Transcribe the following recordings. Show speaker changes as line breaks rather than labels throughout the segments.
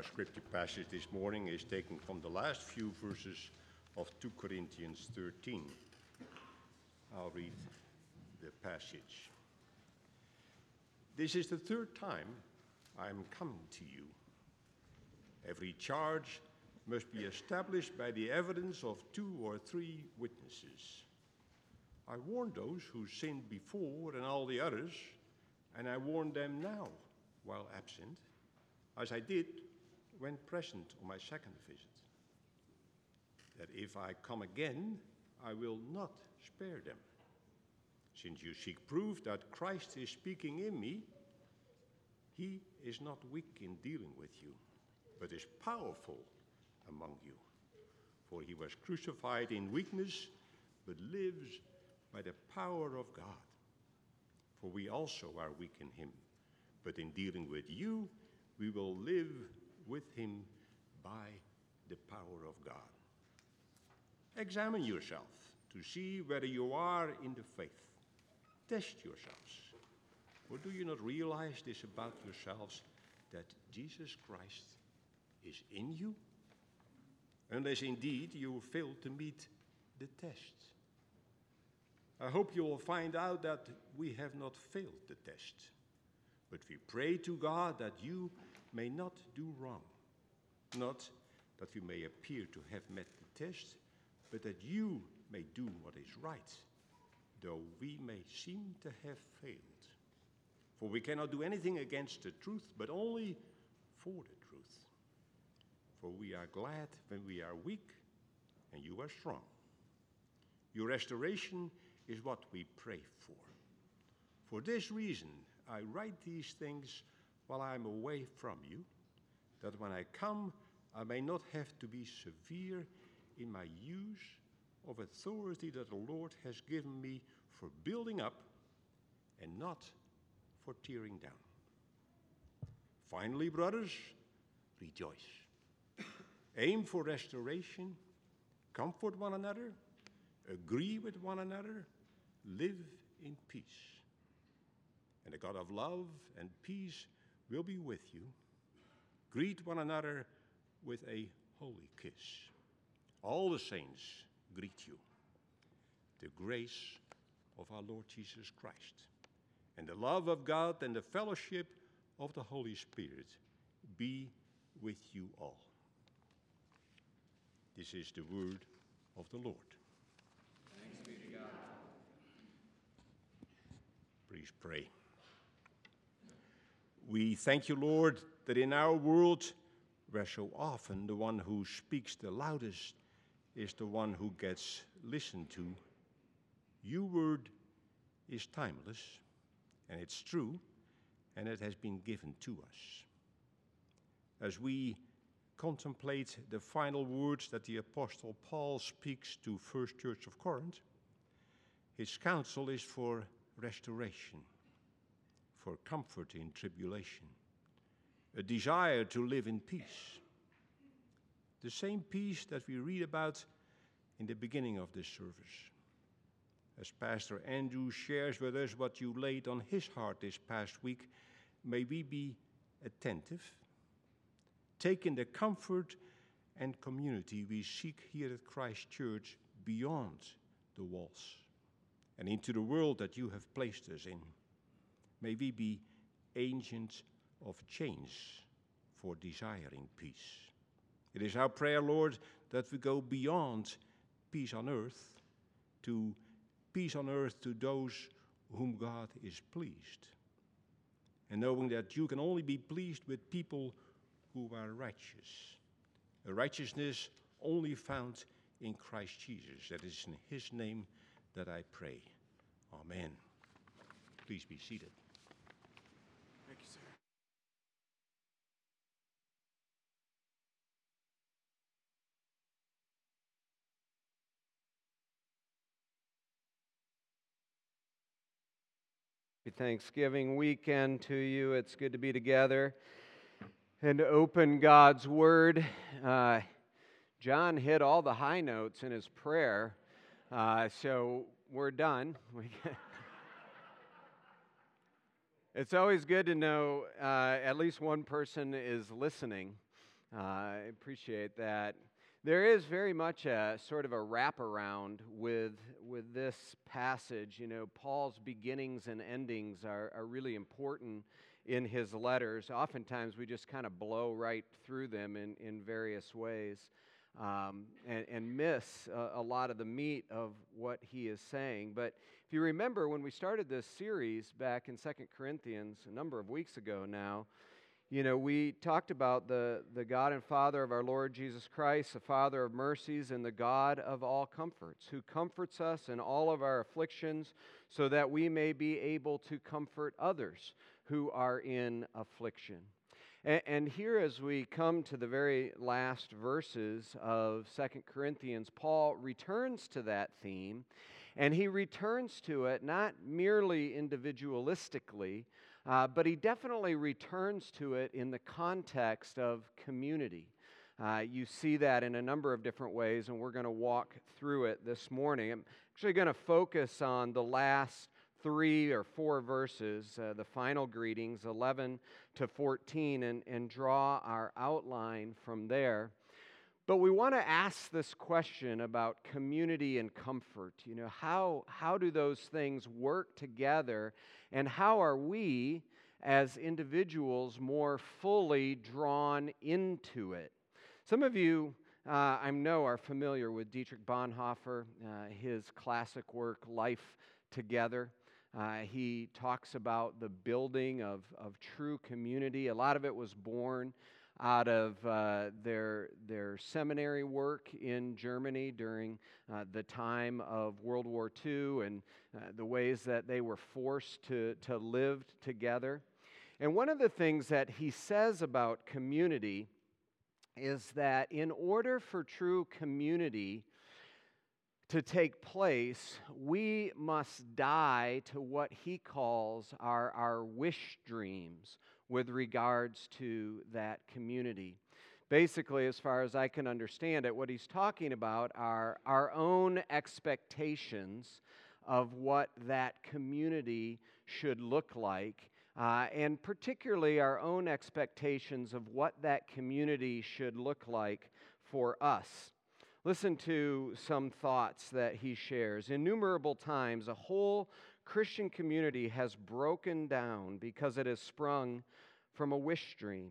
Our scripture passage this morning is taken from the last few verses of 2 Corinthians 13. I'll read the passage. This is the third time I am coming to you. Every charge must be established by the evidence of two or three witnesses. I warned those who sinned before and all the others, and I warn them now while absent, as I did when present on my second visit. That if I come again, I will not spare them. Since you seek proof that Christ is speaking in me, he is not weak in dealing with you, but is powerful among you. For he was crucified in weakness, but lives by the power of God. For we also are weak in him, but in dealing with you, we will live with him by the power of God. Examine yourself to see whether you are in the faith. Test yourselves. Or do you not realize this about yourselves that Jesus Christ is in you? Unless indeed you fail to meet the test. I hope you will find out that we have not failed the test. But we pray to God that you may not do wrong. Not that you may appear to have met the test, but that you may do what is right, though we may seem to have failed. For we cannot do anything against the truth, but only for the truth. For we are glad when we are weak and you are strong. Your restoration is what we pray for. For this reason, I write these things while I am away from you, that when I come, I may not have to be severe in my use of authority that the Lord has given me for building up and not for tearing down. Finally, brothers, rejoice. Aim for restoration, comfort one another, agree with one another, live in peace. And the God of love and peace will be with you. Greet one another with a holy kiss. All the saints greet you. The grace of our Lord Jesus Christ and the love of God and the fellowship of the Holy Spirit be with you all. This is the word of the Lord.
Thanks be to God.
Please pray. We thank you, Lord, that in our world, where so often the one who speaks the loudest is the one who gets listened to, your word is timeless, and it's true, and it has been given to us. As we contemplate the final words that the Apostle Paul speaks to First Church of Corinth, his counsel is for restoration for comfort in tribulation, a desire to live in peace. The same peace that we read about in the beginning of this service. As Pastor Andrew shares with us what you laid on his heart this past week, may we be attentive, taking the comfort and community we seek here at Christ Church beyond the walls and into the world that you have placed us in. May we be agents of change for desiring peace. It is our prayer, Lord, that we go beyond peace on earth to peace on earth to those whom God is pleased. And knowing that you can only be pleased with people who are righteous. A righteousness only found in Christ Jesus. That is in his name that I pray. Amen. Please be seated.
Thanksgiving weekend to you. It's good to be together and open God's Word. Uh, John hit all the high notes in his prayer, uh, so we're done. it's always good to know uh, at least one person is listening Uh, I appreciate that. There is very much a sort of a wraparound with, with this passage. You know, Paul's beginnings and endings are, are really important in his letters. Oftentimes, we just kind of blow right through them in, in various ways um, and, and, miss a, a lot of the meat of what he is saying. But if you remember, when we started this series back in Second Corinthians a number of weeks ago now, you know, we talked about the, the God and Father of our Lord Jesus Christ, the Father of mercies, and the God of all comforts, who comforts us in all of our afflictions so that we may be able to comfort others who are in affliction. And, and here, as we come to the very last verses of Second Corinthians, Paul returns to that theme, and he returns to it not merely individualistically uh, but he definitely returns to it in the context of community. Uh, you see that in a number of different ways, and we're going to walk through it this morning. I'm actually going to focus on the last three or four verses, uh, the final greetings, 11 to 14, and, and draw our outline from there. But we want to ask this question about community and comfort. You know, how, how do those things work together and how are we, as individuals, more fully drawn into it? Some of you, uh, I know, are familiar with Dietrich Bonhoeffer, uh, his classic work, Life Together. Uh, he talks about the building of, of true community. A lot of it was born out of uh, their, their seminary work in Germany during uh, the time of World War II and uh, the ways that they were forced to, to live together. And one of the things that he says about community is that in order for true community to take place, we must die to what he calls our, our wish dreams with regards to that community. Basically, as far as I can understand it, what he's talking about are our own expectations of what that community should look like, uh, and particularly our own expectations of what that community should look like for us. Listen to some thoughts that he shares. Innumerable times, a whole Christian community has broken down because it has sprung from a wish dream.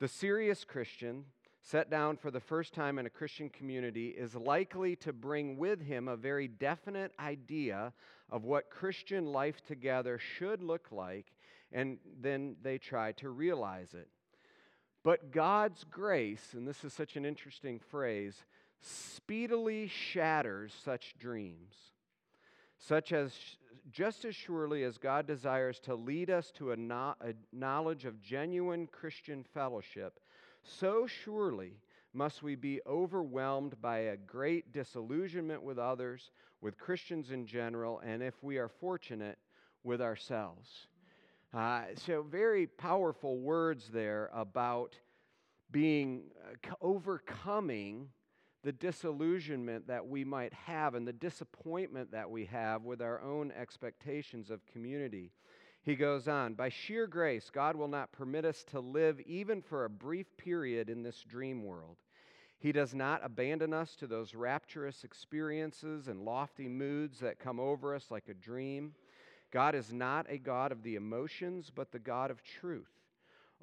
The serious Christian, set down for the first time in a Christian community, is likely to bring with him a very definite idea of what Christian life together should look like, and then they try to realize it. But God's grace, and this is such an interesting phrase, speedily shatters such dreams, such as just as surely as God desires to lead us to a, no, a, knowledge of genuine Christian fellowship, so surely must we be overwhelmed by a great disillusionment with others, with Christians in general, and if we are fortunate, with ourselves. Uh, so, very powerful words there about being uh, overcoming the disillusionment that we might have and the disappointment that we have with our own expectations of community. He goes on, by sheer grace, God will not permit us to live even for a brief period in this dream world. He does not abandon us to those rapturous experiences and lofty moods that come over us like a dream. God is not a God of the emotions, but the God of truth.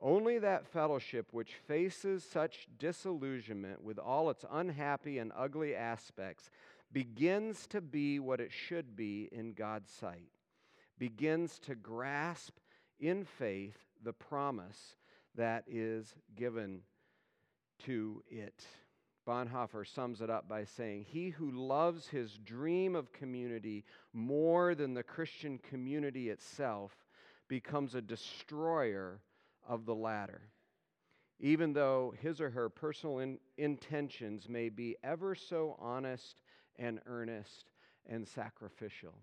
Only that fellowship which faces such disillusionment with all its unhappy and ugly aspects begins to be what it should be in God's sight, begins to grasp in faith the promise that is given to it. Bonhoeffer sums it up by saying, He who loves his dream of community more than the Christian community itself becomes a destroyer of the latter, even though his or her personal in- intentions may be ever so honest and earnest and sacrificial.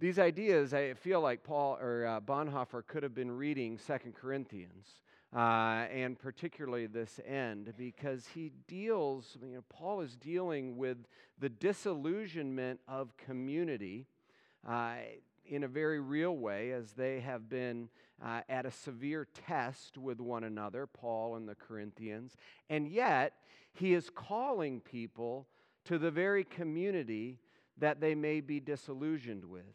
These ideas, I feel like Paul or uh, Bonhoeffer could have been reading Second Corinthians, uh, and particularly this end, because he deals, you know, Paul is dealing with the disillusionment of community. Uh, in a very real way as they have been uh, at a severe test with one another, Paul and the Corinthians. And yet, he is calling people to the very community that they may be disillusioned with.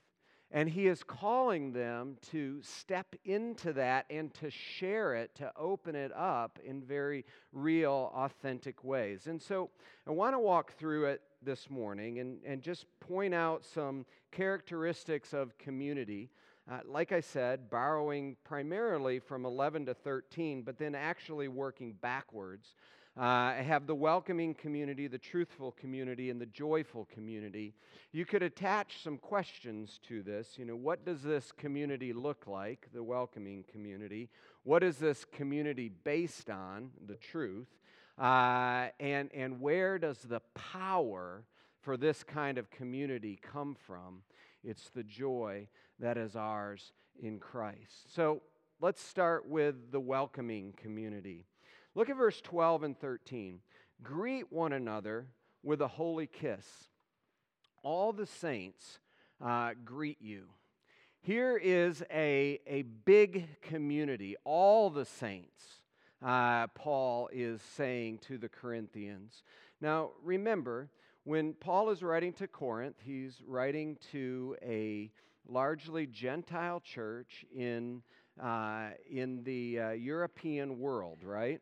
And he is calling them to step into that and to share it, to open it up in very real, authentic ways. And so I want to walk through it this morning and, and just point out some characteristics of community. Uh, like I said, borrowing primarily from 11 to 13, but then actually working backwards. Uh, have the welcoming community, the truthful community, and the joyful community. You could attach some questions to this. You know, what does this community look like, the welcoming community? What is this community based on, the truth? Uh, and, and where does the power for this kind of community come from? It's the joy that is ours in Christ. So let's start with the welcoming community. Look at verse 12 and 13. Greet one another with a holy kiss. All the saints uh, greet you. Here is a, a big community, all the saints, uh, Paul is saying to the Corinthians. Now, remember, when Paul is writing to Corinth, he's writing to a largely Gentile church in, uh, in the uh, European world, right?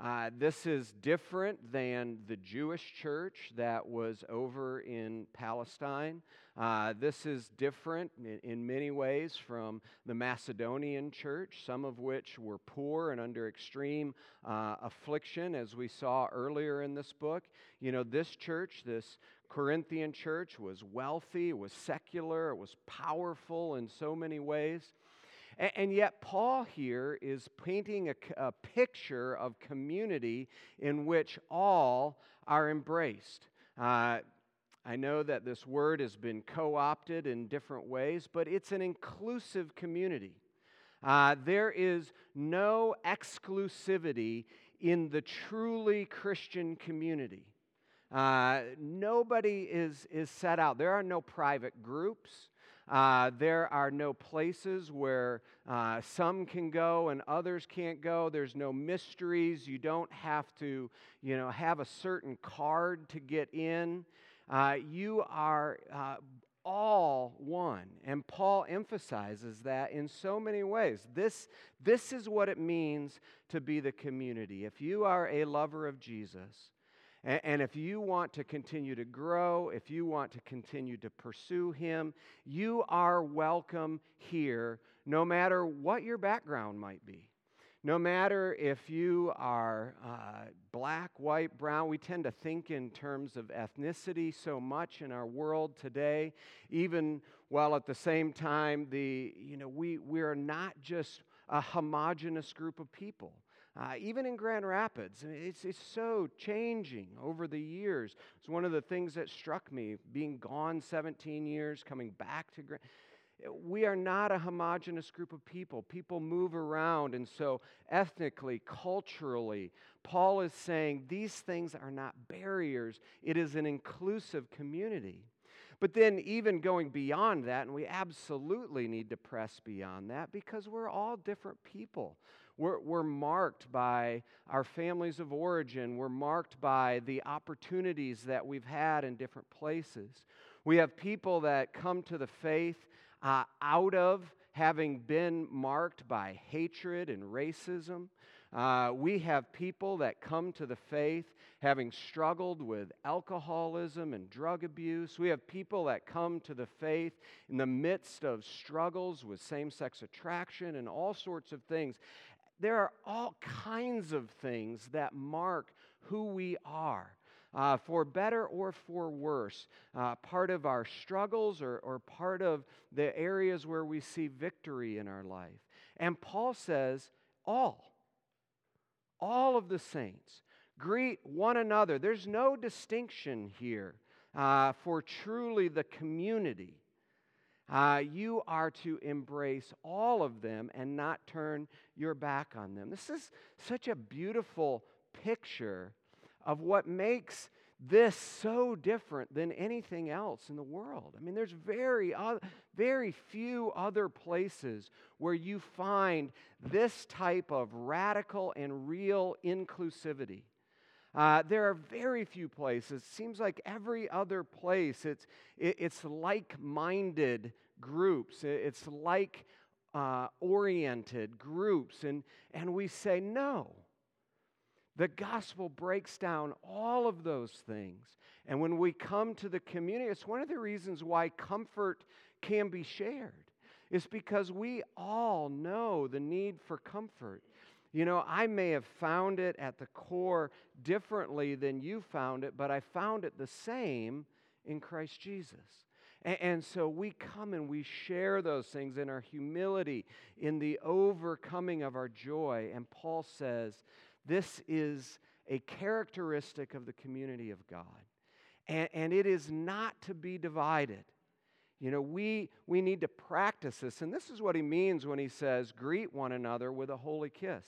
Uh, this is different than the Jewish church that was over in Palestine. Uh, this is different in, in, many ways from the Macedonian church, some of which were poor and under extreme uh, affliction, as we saw earlier in this book. You know, this church, this Corinthian church, was wealthy, it was secular, it was powerful in so many ways. And, and yet, Paul here is painting a, a picture of community in which all are embraced. Uh, I know that this word has been co opted in different ways, but it's an inclusive community. Uh, there is no exclusivity in the truly Christian community. Uh, nobody is, is set out. There are no private groups. Uh, there are no places where uh, some can go and others can't go. There's no mysteries. You don't have to, you know, have a certain card to get in. Uh, you are uh, all one. And Paul emphasizes that in so many ways. This, this is what it means to be the community. If you are a lover of Jesus, and, and if you want to continue to grow, if you want to continue to pursue Him, you are welcome here, no matter what your background might be. No matter if you are uh, black, white, brown, we tend to think in terms of ethnicity so much in our world today, even while at the same time, the, you know, we, we are not just a homogenous group of people. Uh, even in Grand Rapids, it's, it's so changing over the years. It's one of the things that struck me being gone 17 years, coming back to Grand. We are not a homogenous group of people. People move around, and so ethnically, culturally, Paul is saying these things are not barriers, it is an inclusive community. But then, even going beyond that, and we absolutely need to press beyond that because we're all different people. We're, we're marked by our families of origin. We're marked by the opportunities that we've had in different places. We have people that come to the faith uh, out of having been marked by hatred and racism. Uh, we have people that come to the faith having struggled with alcoholism and drug abuse. We have people that come to the faith in the midst of struggles with same sex attraction and all sorts of things there are all kinds of things that mark who we are. Uh, for better or for worse, uh, part of our struggles or, or part of the areas where we see victory in our life. And Paul says, all, all of the saints, greet one another. There's no distinction here uh, for truly the community. Uh, you are to embrace all of them and not turn your back on them. This is such a beautiful picture of what makes this so different than anything else in the world. I mean, there's very, very few other places where you find this type of radical and real inclusivity. Uh, there are very few places. It seems like every other place, it's, it, it's like minded groups, it's like uh, oriented groups. And, and we say, no. The gospel breaks down all of those things. And when we come to the community, it's one of the reasons why comfort can be shared. It's because we all know the need for comfort. You know, I may have found it at the core differently than you found it, but I found it the same in Christ Jesus. And, and, so we come and we share those things in our humility, in the overcoming of our joy. And Paul says this is a characteristic of the community of God. And, and it is not to be divided. You know, we, we need to practice this. And this is what he means when he says, greet one another with a holy kiss.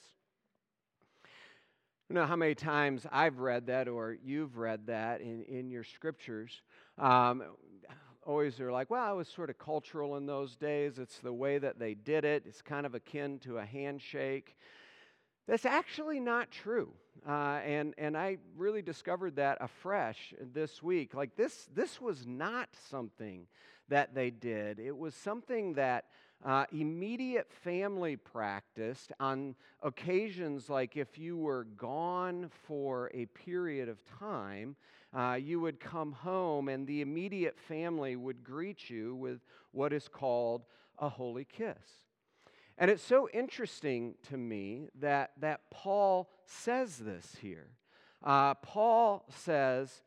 You know how many times I've read that or you've read that in, in your scriptures. Um, always they're like, well, it was sort of cultural in those days. It's the way that they did it, it's kind of akin to a handshake. That's actually not true. Uh, and, and I really discovered that afresh this week. Like, this, this was not something that they did, it was something that uh, immediate family practiced on occasions like if you were gone for a period of time. Uh, you would come home and the immediate family would greet you with what is called a holy kiss. And it's so interesting to me that, that Paul says this here. Uh, Paul says,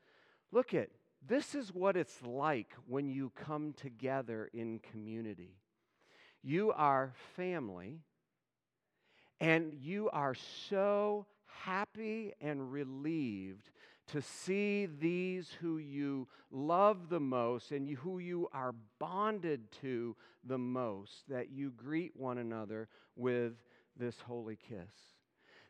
look at this is what it's like when you come together in community. You are family, and you are so happy and relieved to see these who you love the most and who you are bonded to the most, that you greet one another with this holy kiss.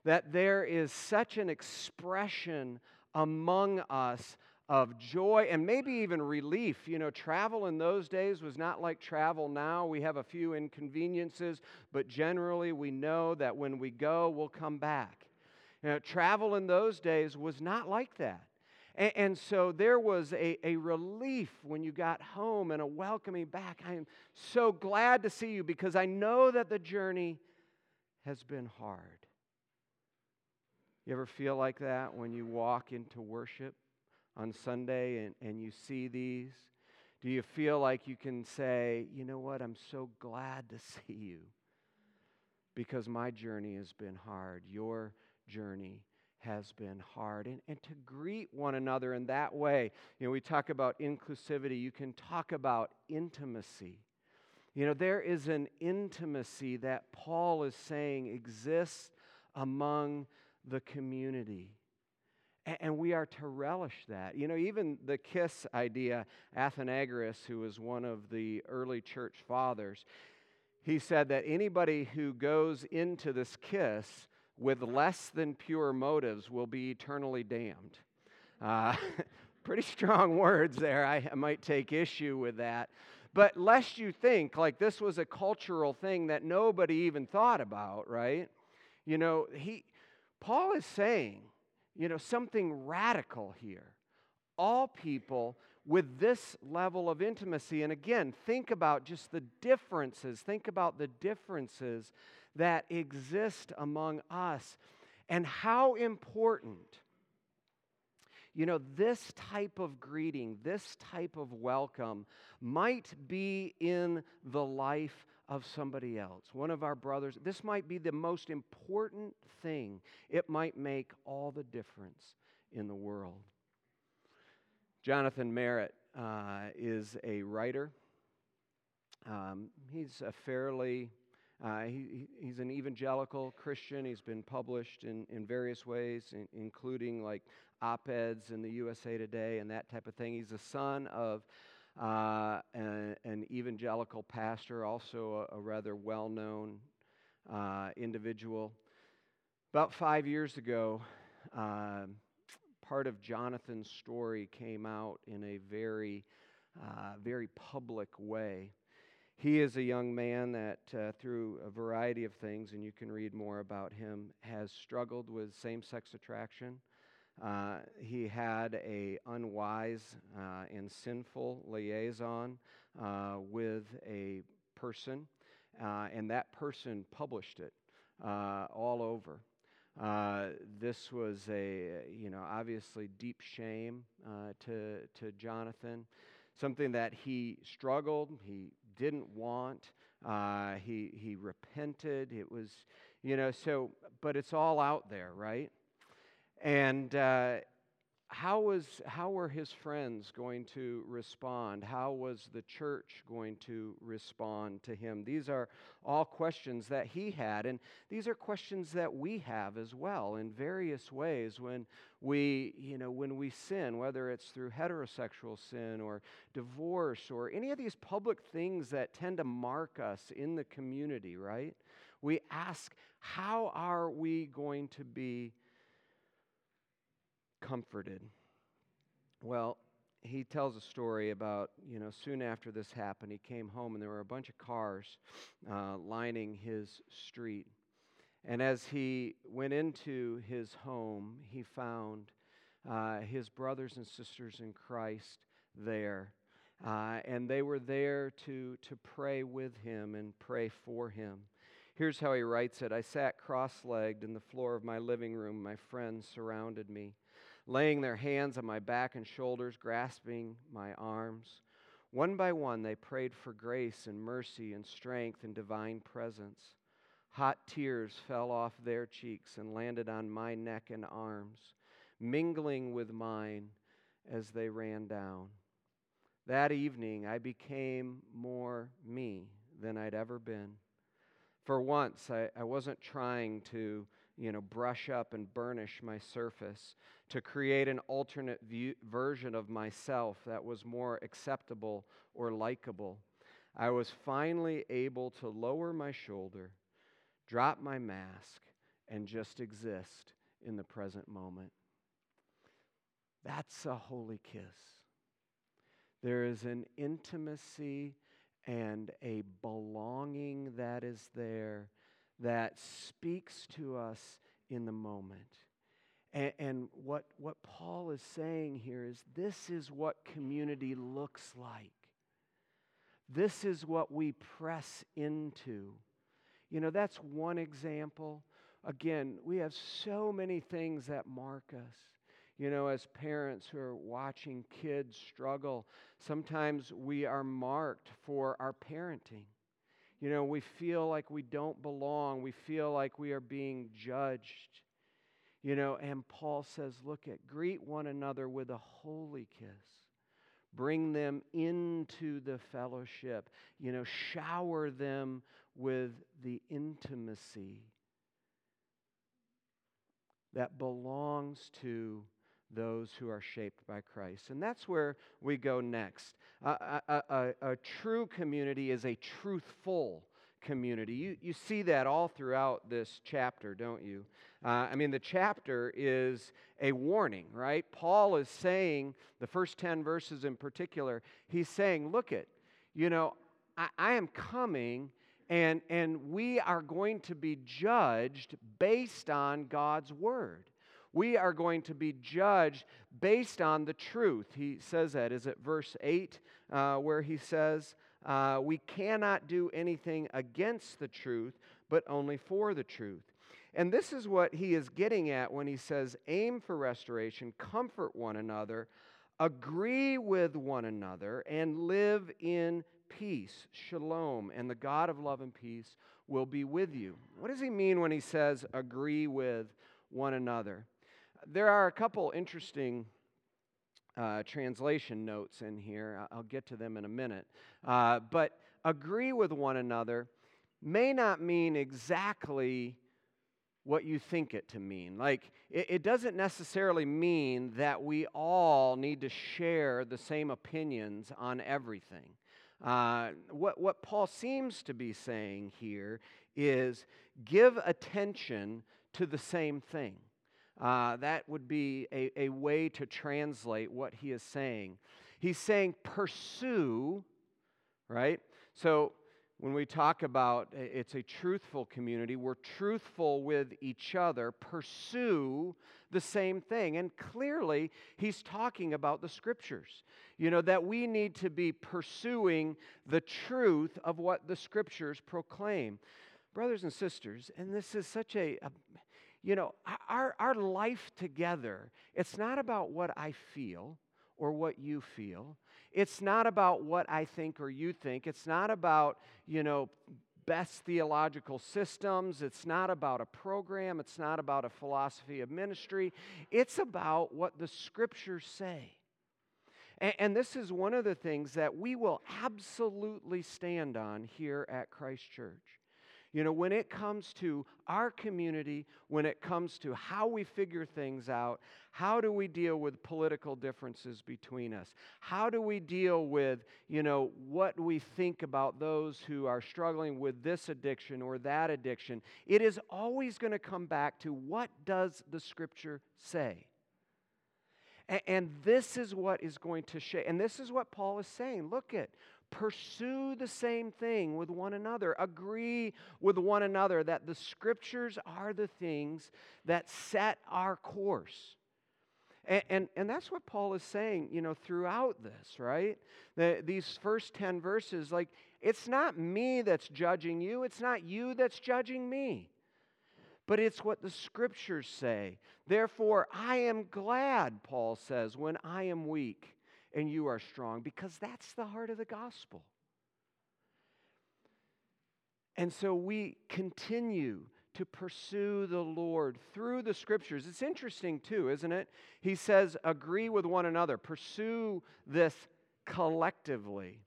That there is such an expression among us of joy and maybe even relief. You know, travel in those days was not like travel now. We have a few inconveniences, but generally we know that when we go, we'll come back. You know, travel in those days was not like that. And, and, so there was a, a relief when you got home and a welcoming back. I am so glad to see you because I know that the journey has been hard. You ever feel like that when you walk into worship on Sunday and, and you see these? Do you feel like you can say, you know what, I'm so glad to see you because my journey has been hard. Your journey has been hard. And, and to greet one another in that way, you know, we talk about inclusivity, you can talk about intimacy. You know, there is an intimacy that Paul is saying exists among the community. And we are to relish that. You know, even the kiss idea, Athenagoras, who was one of the early church fathers, he said that anybody who goes into this kiss with less than pure motives will be eternally damned. Uh, pretty strong words there. I, I might take issue with that. But lest you think like this was a cultural thing that nobody even thought about, right? You know, he, Paul is saying, you know, something radical here. All people with this level of intimacy. And again, think about just the differences. Think about the differences that exist among us and how important you know, this type of greeting, this type of welcome might be in the life of somebody else, one of our brothers. This might be the most important thing. It might make all the difference in the world. Jonathan Merritt uh, is a writer. Um, he's a fairly uh, he, he's an evangelical Christian. He's been published in, in various ways, in, including like op eds in the USA Today and that type of thing. He's the son of uh, an, an, evangelical pastor, also a, a rather well known uh, individual. About five years ago, uh, part of Jonathan's story came out in a very, uh, very public way. He is a young man that, uh, through a variety of things, and you can read more about him, has struggled with same sex attraction. Uh, he had a unwise uh, and sinful liaison uh, with a person, uh, and that person published it uh, all over. Uh, this was a, you know, obviously deep shame to, to Jonathan, something that he struggled, he didn't want, he, he repented. It was, you know, so, but it's all out there, right? And uh, how, was, how were his friends going to respond? How was the church going to respond to him? These are all questions that he had, and these are questions that we have as well in various ways when we, you know, when we sin, whether it's through heterosexual sin or divorce or any of these public things that tend to mark us in the community, right? We ask, how are we going to be comforted. Well, he tells a story about, you know, soon after this happened, he came home and there were a bunch of cars uh, lining his street. And as he went into his home, he found uh, his brothers and sisters in Christ there. Uh, and they were there to, to pray with him and pray for him. Here's how he writes it I sat cross legged in the floor of my living room. My friends surrounded me laying their hands on my back and shoulders, grasping my arms. One by one, they prayed for grace and mercy and strength and divine presence. Hot tears fell off their cheeks and landed on my neck and arms, mingling with mine as they ran down. That evening, I became more me than I'd ever been. For once, I, I wasn't trying to you know, brush up and burnish my surface, to create an alternate view, version of myself that was more acceptable or likable. I was finally able to lower my shoulder, drop my mask, and just exist in the present moment. That's a holy kiss. There is an intimacy and a belonging that is there that speaks to us in the moment. And, and, what, what Paul is saying here is this is what community looks like. This is what we press into. You know, that's one example. Again, we have so many things that mark us. You know, as parents who are watching kids struggle, sometimes we are marked for our parenting. You know, we feel like we don't belong. We feel like we are being judged. You know, and Paul says, look at, greet one another with a holy kiss. Bring them into the fellowship. You know, shower them with the intimacy that belongs to those who are shaped by Christ. And that's where we go next. a, a, a, true community is a truthful community. You, you see that all throughout this chapter, don't you? Uh, I mean, the chapter is a warning, right? Paul is saying, the first 10 verses in particular, he's saying, look it, you know, I, I am coming and, and we are going to be judged based on God's word we are going to be judged based on the truth. He says that. Is it verse 8 uh, where he says, uh, We cannot do anything against the truth, but only for the truth. And this is what he is getting at when he says, Aim for restoration, comfort one another, agree with one another, and live in peace, shalom, and the God of love and peace will be with you. What does he mean when he says agree with one another? There are a couple interesting uh, translation notes in here. I'll get to them in a minute. Uh, but agree with one another may not mean exactly what you think it to mean. Like, it, it, doesn't necessarily mean that we all need to share the same opinions on everything. Uh, what, what Paul seems to be saying here is give attention to the same thing. Uh, that would be a, a way to translate what he is saying. He's saying, pursue, right? So when we talk about it's a truthful community, we're truthful with each other, pursue the same thing. And clearly, he's talking about the scriptures. You know, that we need to be pursuing the truth of what the scriptures proclaim. Brothers and sisters, and this is such a, a you know, our, our life together, it's not about what I feel or what you feel. It's not about what I think or you think. It's not about, you know, best theological systems. It's not about a program. It's not about a philosophy of ministry. It's about what the scriptures say. And, and, this is one of the things that we will absolutely stand on here at Christ Church. You know, when it comes to our community, when it comes to how we figure things out, how do we deal with political differences between us? How do we deal with, you know, what we think about those who are struggling with this addiction or that addiction? It is always going to come back to what does the scripture say? And, this is what is going to shape. And this is what Paul is saying. Look at pursue the same thing with one another. Agree with one another that the scriptures are the things that set our course. And, and, and, that's what Paul is saying, you know, throughout this, right? The, these first 10 verses, like, it's not me that's judging you, it's not you that's judging me, but it's what the scriptures say. Therefore, I am glad, Paul says, when I am weak and you are strong, because that's the heart of the gospel. And so we continue to pursue the Lord through the scriptures. It's interesting, too, isn't it? He says, agree with one another, pursue this collectively.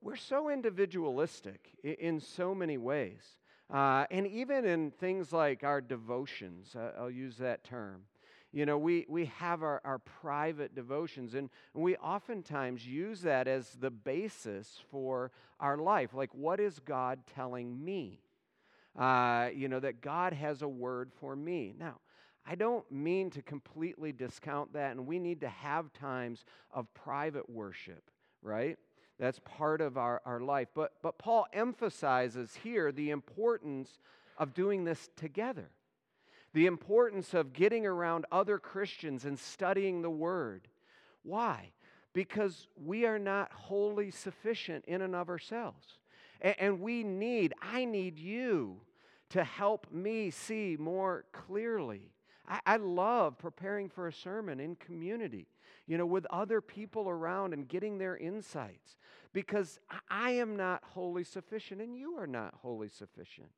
We're so individualistic in so many ways. Uh, and even in things like our devotions, I'll use that term. You know, we, we have our, our private devotions, and we oftentimes use that as the basis for our life. Like, what is God telling me? Uh, you know, that God has a word for me. Now, I don't mean to completely discount that, and we need to have times of private worship, right? That's part of our, our life. But, but Paul emphasizes here the importance of doing this together the importance of getting around other Christians and studying the Word. Why? Because we are not wholly sufficient in and of ourselves. And we need, I need you to help me see more clearly. I, love preparing for a sermon in community, you know, with other people around and getting their insights because I am not wholly sufficient and you are not wholly sufficient.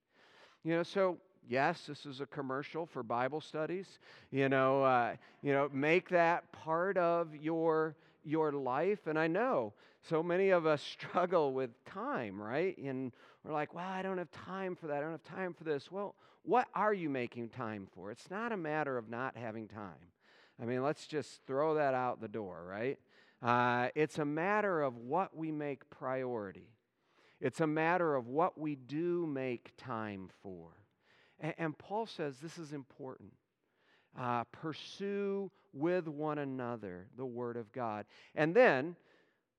You know, so yes, this is a commercial for Bible studies. You know, uh, you know, make that part of your your life. And I know so many of us struggle with time, right? And we're like, well, I don't have time for that. I don't have time for this. Well, what are you making time for? It's not a matter of not having time. I mean, let's just throw that out the door, right? Uh, it's a matter of what we make priority. It's a matter of what we do make time for. And, and Paul says this is important. Uh, pursue with one another the Word of God. And then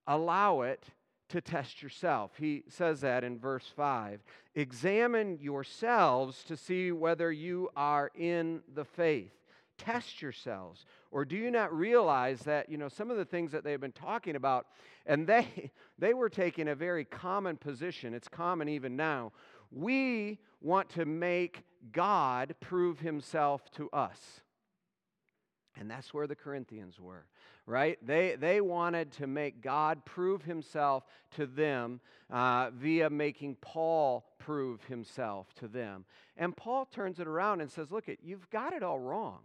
allow it to test yourself. He says that in verse 5. Examine yourselves to see whether you are in the faith. Test yourselves. Or do you not realize that, you know, some of the things that they've been talking about, and they they were taking a very common position. It's common even now. We want to make God prove himself to us. And that's where the Corinthians were, right? They, they wanted to make God prove himself to them uh, via making Paul prove himself to them. And Paul turns it around and says, Look, it, you've got it all wrong.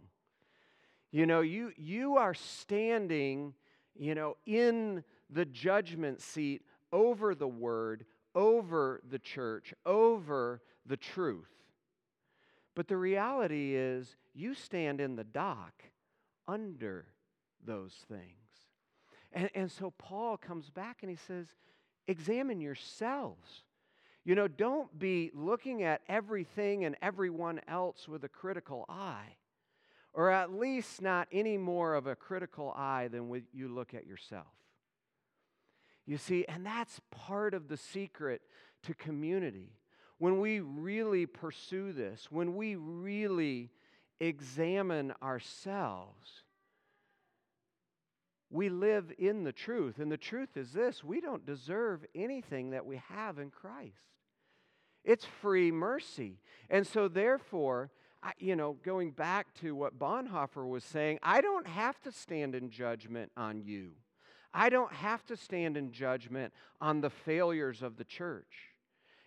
You know, you, you are standing, you know, in the judgment seat over the word, over the church, over the truth. But the reality is, you stand in the dock under those things. And, and so Paul comes back and he says, Examine yourselves. You know, don't be looking at everything and everyone else with a critical eye. or at least not any more of a critical eye than you look at yourself. You see, and that's part of the secret to community. When we really pursue this, when we really examine ourselves, we live in the truth. And the truth is this we don't deserve anything that we have in Christ. It's free mercy. And so, therefore, I, you know, going back to what Bonhoeffer was saying, I don't have to stand in judgment on you. I don't have to stand in judgment on the failures of the church.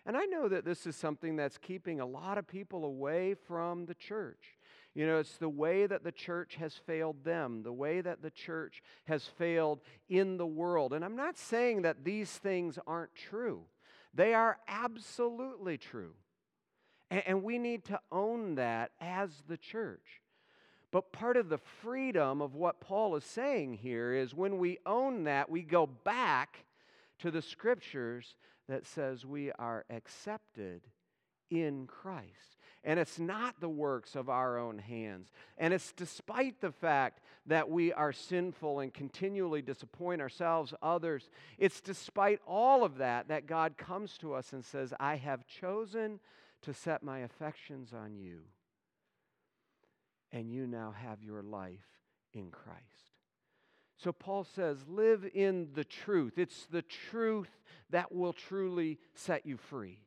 And I know that this is something that's keeping a lot of people away from the church. You know, it's the way that the church has failed them, the way that the church has failed in the world. And I'm not saying that these things aren't true, they are absolutely true. And, we need to own that as the church. But part of the freedom of what Paul is saying here is when we own that, we go back to the scriptures that says we are accepted in Christ. And it's not the works of our own hands. And it's despite the fact that we are sinful and continually disappoint ourselves, others. It's despite all of that that God comes to us and says, I have chosen to set my affections on you, and you now have your life in Christ. So Paul says, live in the truth. It's the truth that will truly set you free.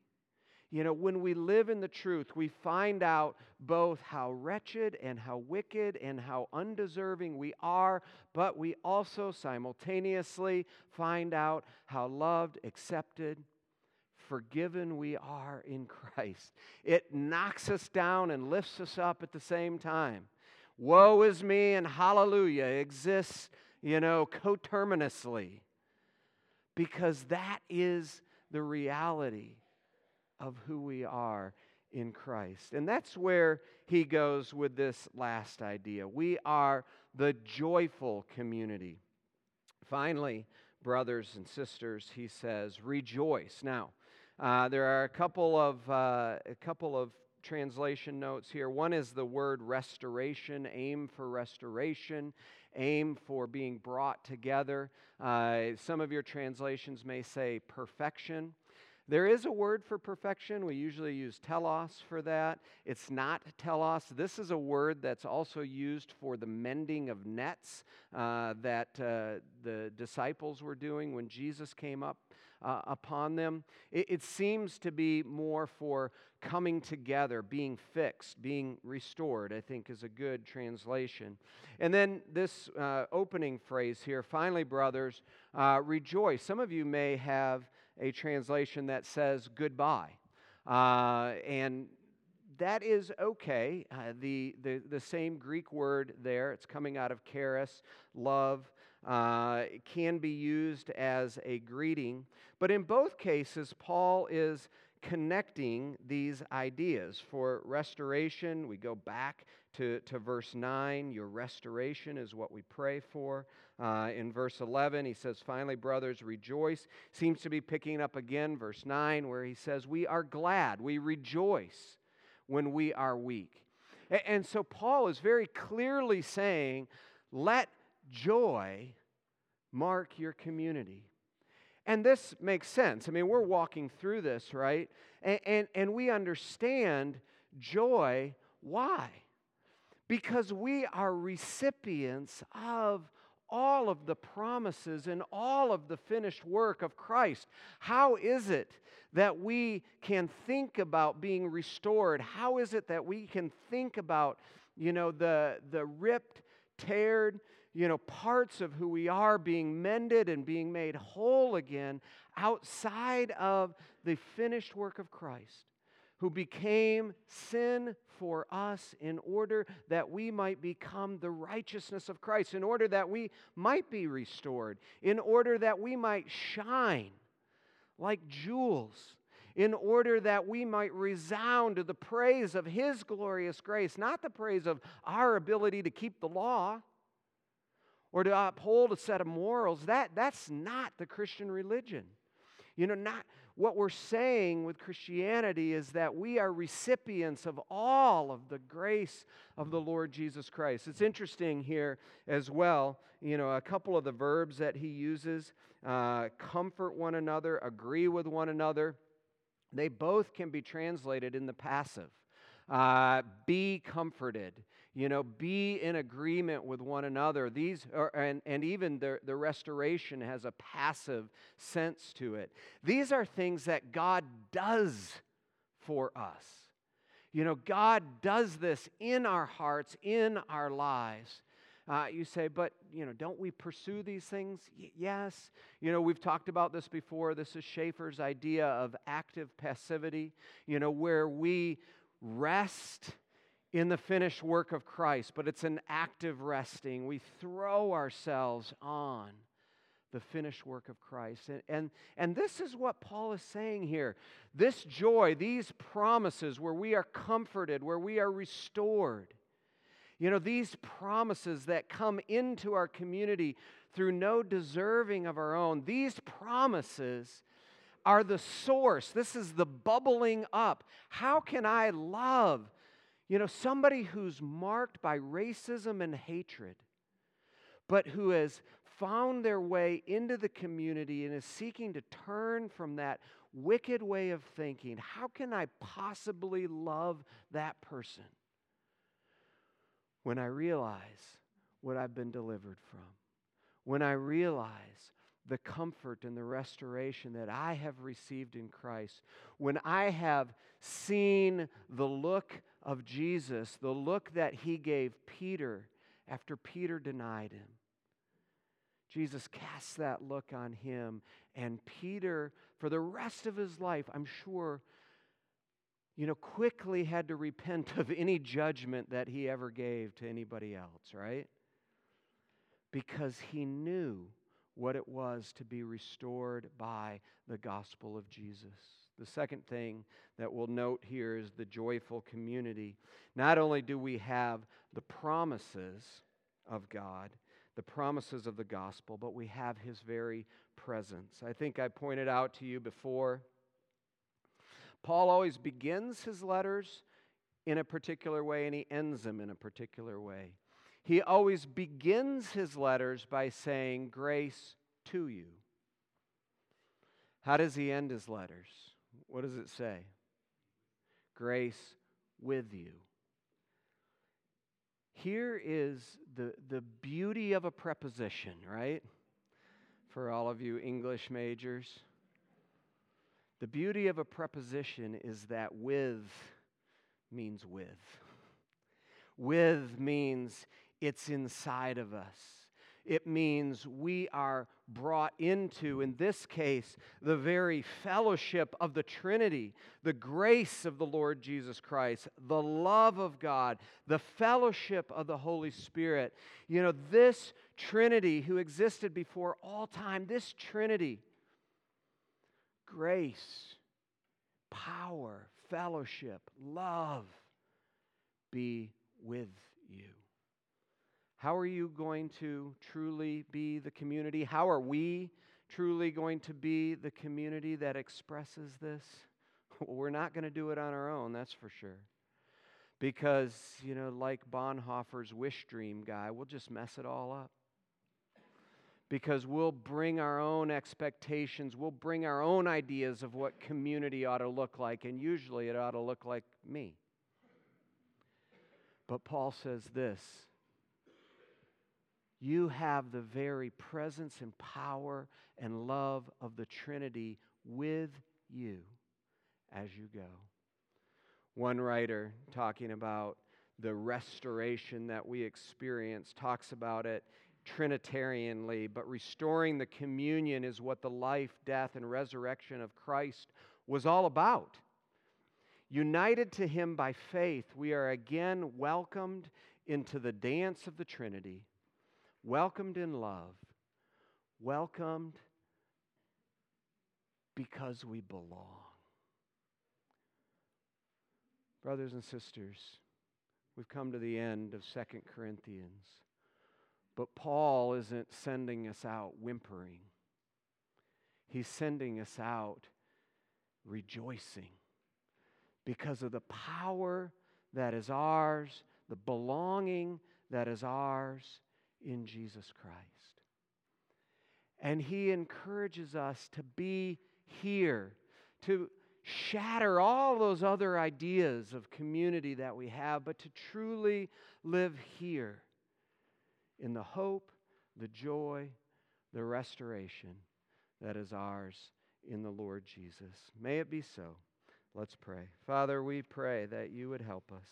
You know, when we live in the truth, we find out both how wretched and how wicked and how undeserving we are, but we also simultaneously find out how loved, accepted, forgiven we are in Christ. It knocks us down and lifts us up at the same time. Woe is me and hallelujah exists, you know, coterminously because that is the reality of who we are in Christ. And that's where he goes with this last idea. We are the joyful community. Finally, brothers and sisters, he says, rejoice. Now, uh, there are a couple of uh, a couple of translation notes here. One is the word restoration, aim for restoration, aim for being brought together. Uh, some of your translations may say perfection. There is a word for perfection. We usually use telos for that. It's not telos. This is a word that's also used for the mending of nets uh, that uh, the disciples were doing when Jesus came up uh, upon them. It, it seems to be more for coming together, being fixed, being restored, I think is a good translation. And then this uh, opening phrase here finally, brothers, uh, rejoice. Some of you may have a translation that says goodbye. Uh, and that is okay. Uh, the, the, the same Greek word there, it's coming out of charis, love, uh, can be used as a greeting. But in both cases, Paul is connecting these ideas. For restoration, we go back to, to verse 9. Your restoration is what we pray for. Uh, in verse 11, he says, Finally, brothers, rejoice. Seems to be picking up again, verse 9, where he says, We are glad, we rejoice when we are weak. And, and so Paul is very clearly saying, Let joy mark your community. And this makes sense. I mean, we're walking through this, right? And, and, and, we understand joy. Why? Because we are recipients of all of the promises and all of the finished work of Christ. How is it that we can think about being restored? How is it that we can think about, you know, the, the ripped, teared, you know, parts of who we are being mended and being made whole again outside of the finished work of Christ, who became sin for us in order that we might become the righteousness of Christ, in order that we might be restored, in order that we might shine like jewels in order that we might resound to the praise of His glorious grace, not the praise of our ability to keep the law or to uphold a set of morals. That, that's not the Christian religion. You know, not what we're saying with Christianity is that we are recipients of all of the grace of the Lord Jesus Christ. It's interesting here as well, you know, a couple of the verbs that he uses uh, comfort one another, agree with one another. They both can be translated in the passive. Uh, be comforted, you know, be in agreement with one another. These are, and, and even the, the restoration has a passive sense to it. These are things that God does for us. You know, God does this in our hearts, in our lives. Uh, you say, but, you know, don't we pursue these things? Y- yes. You know, we've talked about this before. This is Schaeffer's idea of active passivity, you know, where we rest in the finished work of Christ, but it's an active resting. We throw ourselves on the finished work of Christ. And, and, and this is what Paul is saying here. This joy, these promises where we are comforted, where we are restored, you know, these promises that come into our community through no deserving of our own, these promises are the source. This is the bubbling up. How can I love, you know, somebody who's marked by racism and hatred, but who has found their way into the community and is seeking to turn from that wicked way of thinking? How can I possibly love that person? when I realize what I've been delivered from, when I realize the comfort and the restoration that I have received in Christ, when I have seen the look of Jesus, the look that he gave Peter after Peter denied him. Jesus casts that look on him, and Peter, for the rest of his life, I'm sure, you know, quickly had to repent of any judgment that he ever gave to anybody else, right? Because he knew what it was to be restored by the gospel of Jesus. The second thing that we'll note here is the joyful community. Not only do we have the promises of God, the promises of the gospel, but we have his very presence. I think I pointed out to you before Paul always begins his letters in a particular way and he ends them in a particular way. He always begins his letters by saying, Grace to you. How does he end his letters? What does it say? Grace with you. Here is the, the beauty of a preposition, right? For all of you English majors. The beauty of a preposition is that with means with. With means it's inside of us. It means we are brought into, in this case, the very fellowship of the Trinity, the grace of the Lord Jesus Christ, the love of God, the fellowship of the Holy Spirit. You know, this Trinity who existed before all time, this Trinity grace, power, fellowship, love be with you. How are you going to truly be the community? How are we truly going to be the community that expresses this? We're not going to do it on our own, that's for sure. Because, you know, like Bonhoeffer's wish dream guy, we'll just mess it all up because we'll bring our own expectations, we'll bring our own ideas of what community ought to look like, and usually it ought to look like me. But Paul says this you have the very presence and power and love of the Trinity with you as you go. One writer talking about the restoration that we experience talks about it Trinitarianly, but restoring the communion is what the life, death, and resurrection of Christ was all about. United to Him by faith, we are again welcomed into the dance of the Trinity, welcomed in love, welcomed because we belong. Brothers and sisters, we've come to the end of Second Corinthians. But Paul isn't sending us out whimpering. He's sending us out rejoicing because of the power that is ours, the belonging that is ours in Jesus Christ. And He encourages us to be here, to shatter all those other ideas of community that we have, but to truly live here in the hope, the joy, the restoration that is ours in the Lord Jesus. May it be so. Let's pray. Father, we pray that you would help us,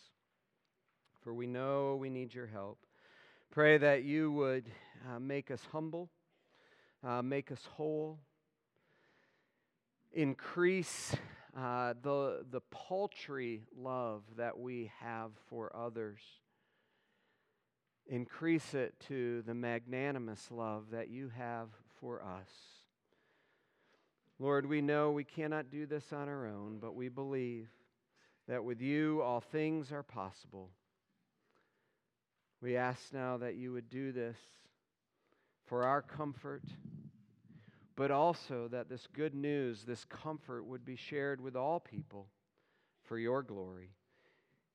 for we know we need your help. Pray that you would uh, make us humble, uh, make us whole, increase uh, the, the paltry love that we have for others. Increase it to the magnanimous love that you have for us. Lord, we know we cannot do this on our own, but we believe that with you all things are possible. We ask now that you would do this for our comfort, but also that this good news, this comfort, would be shared with all people for your glory.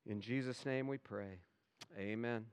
In Jesus' name we pray. Amen.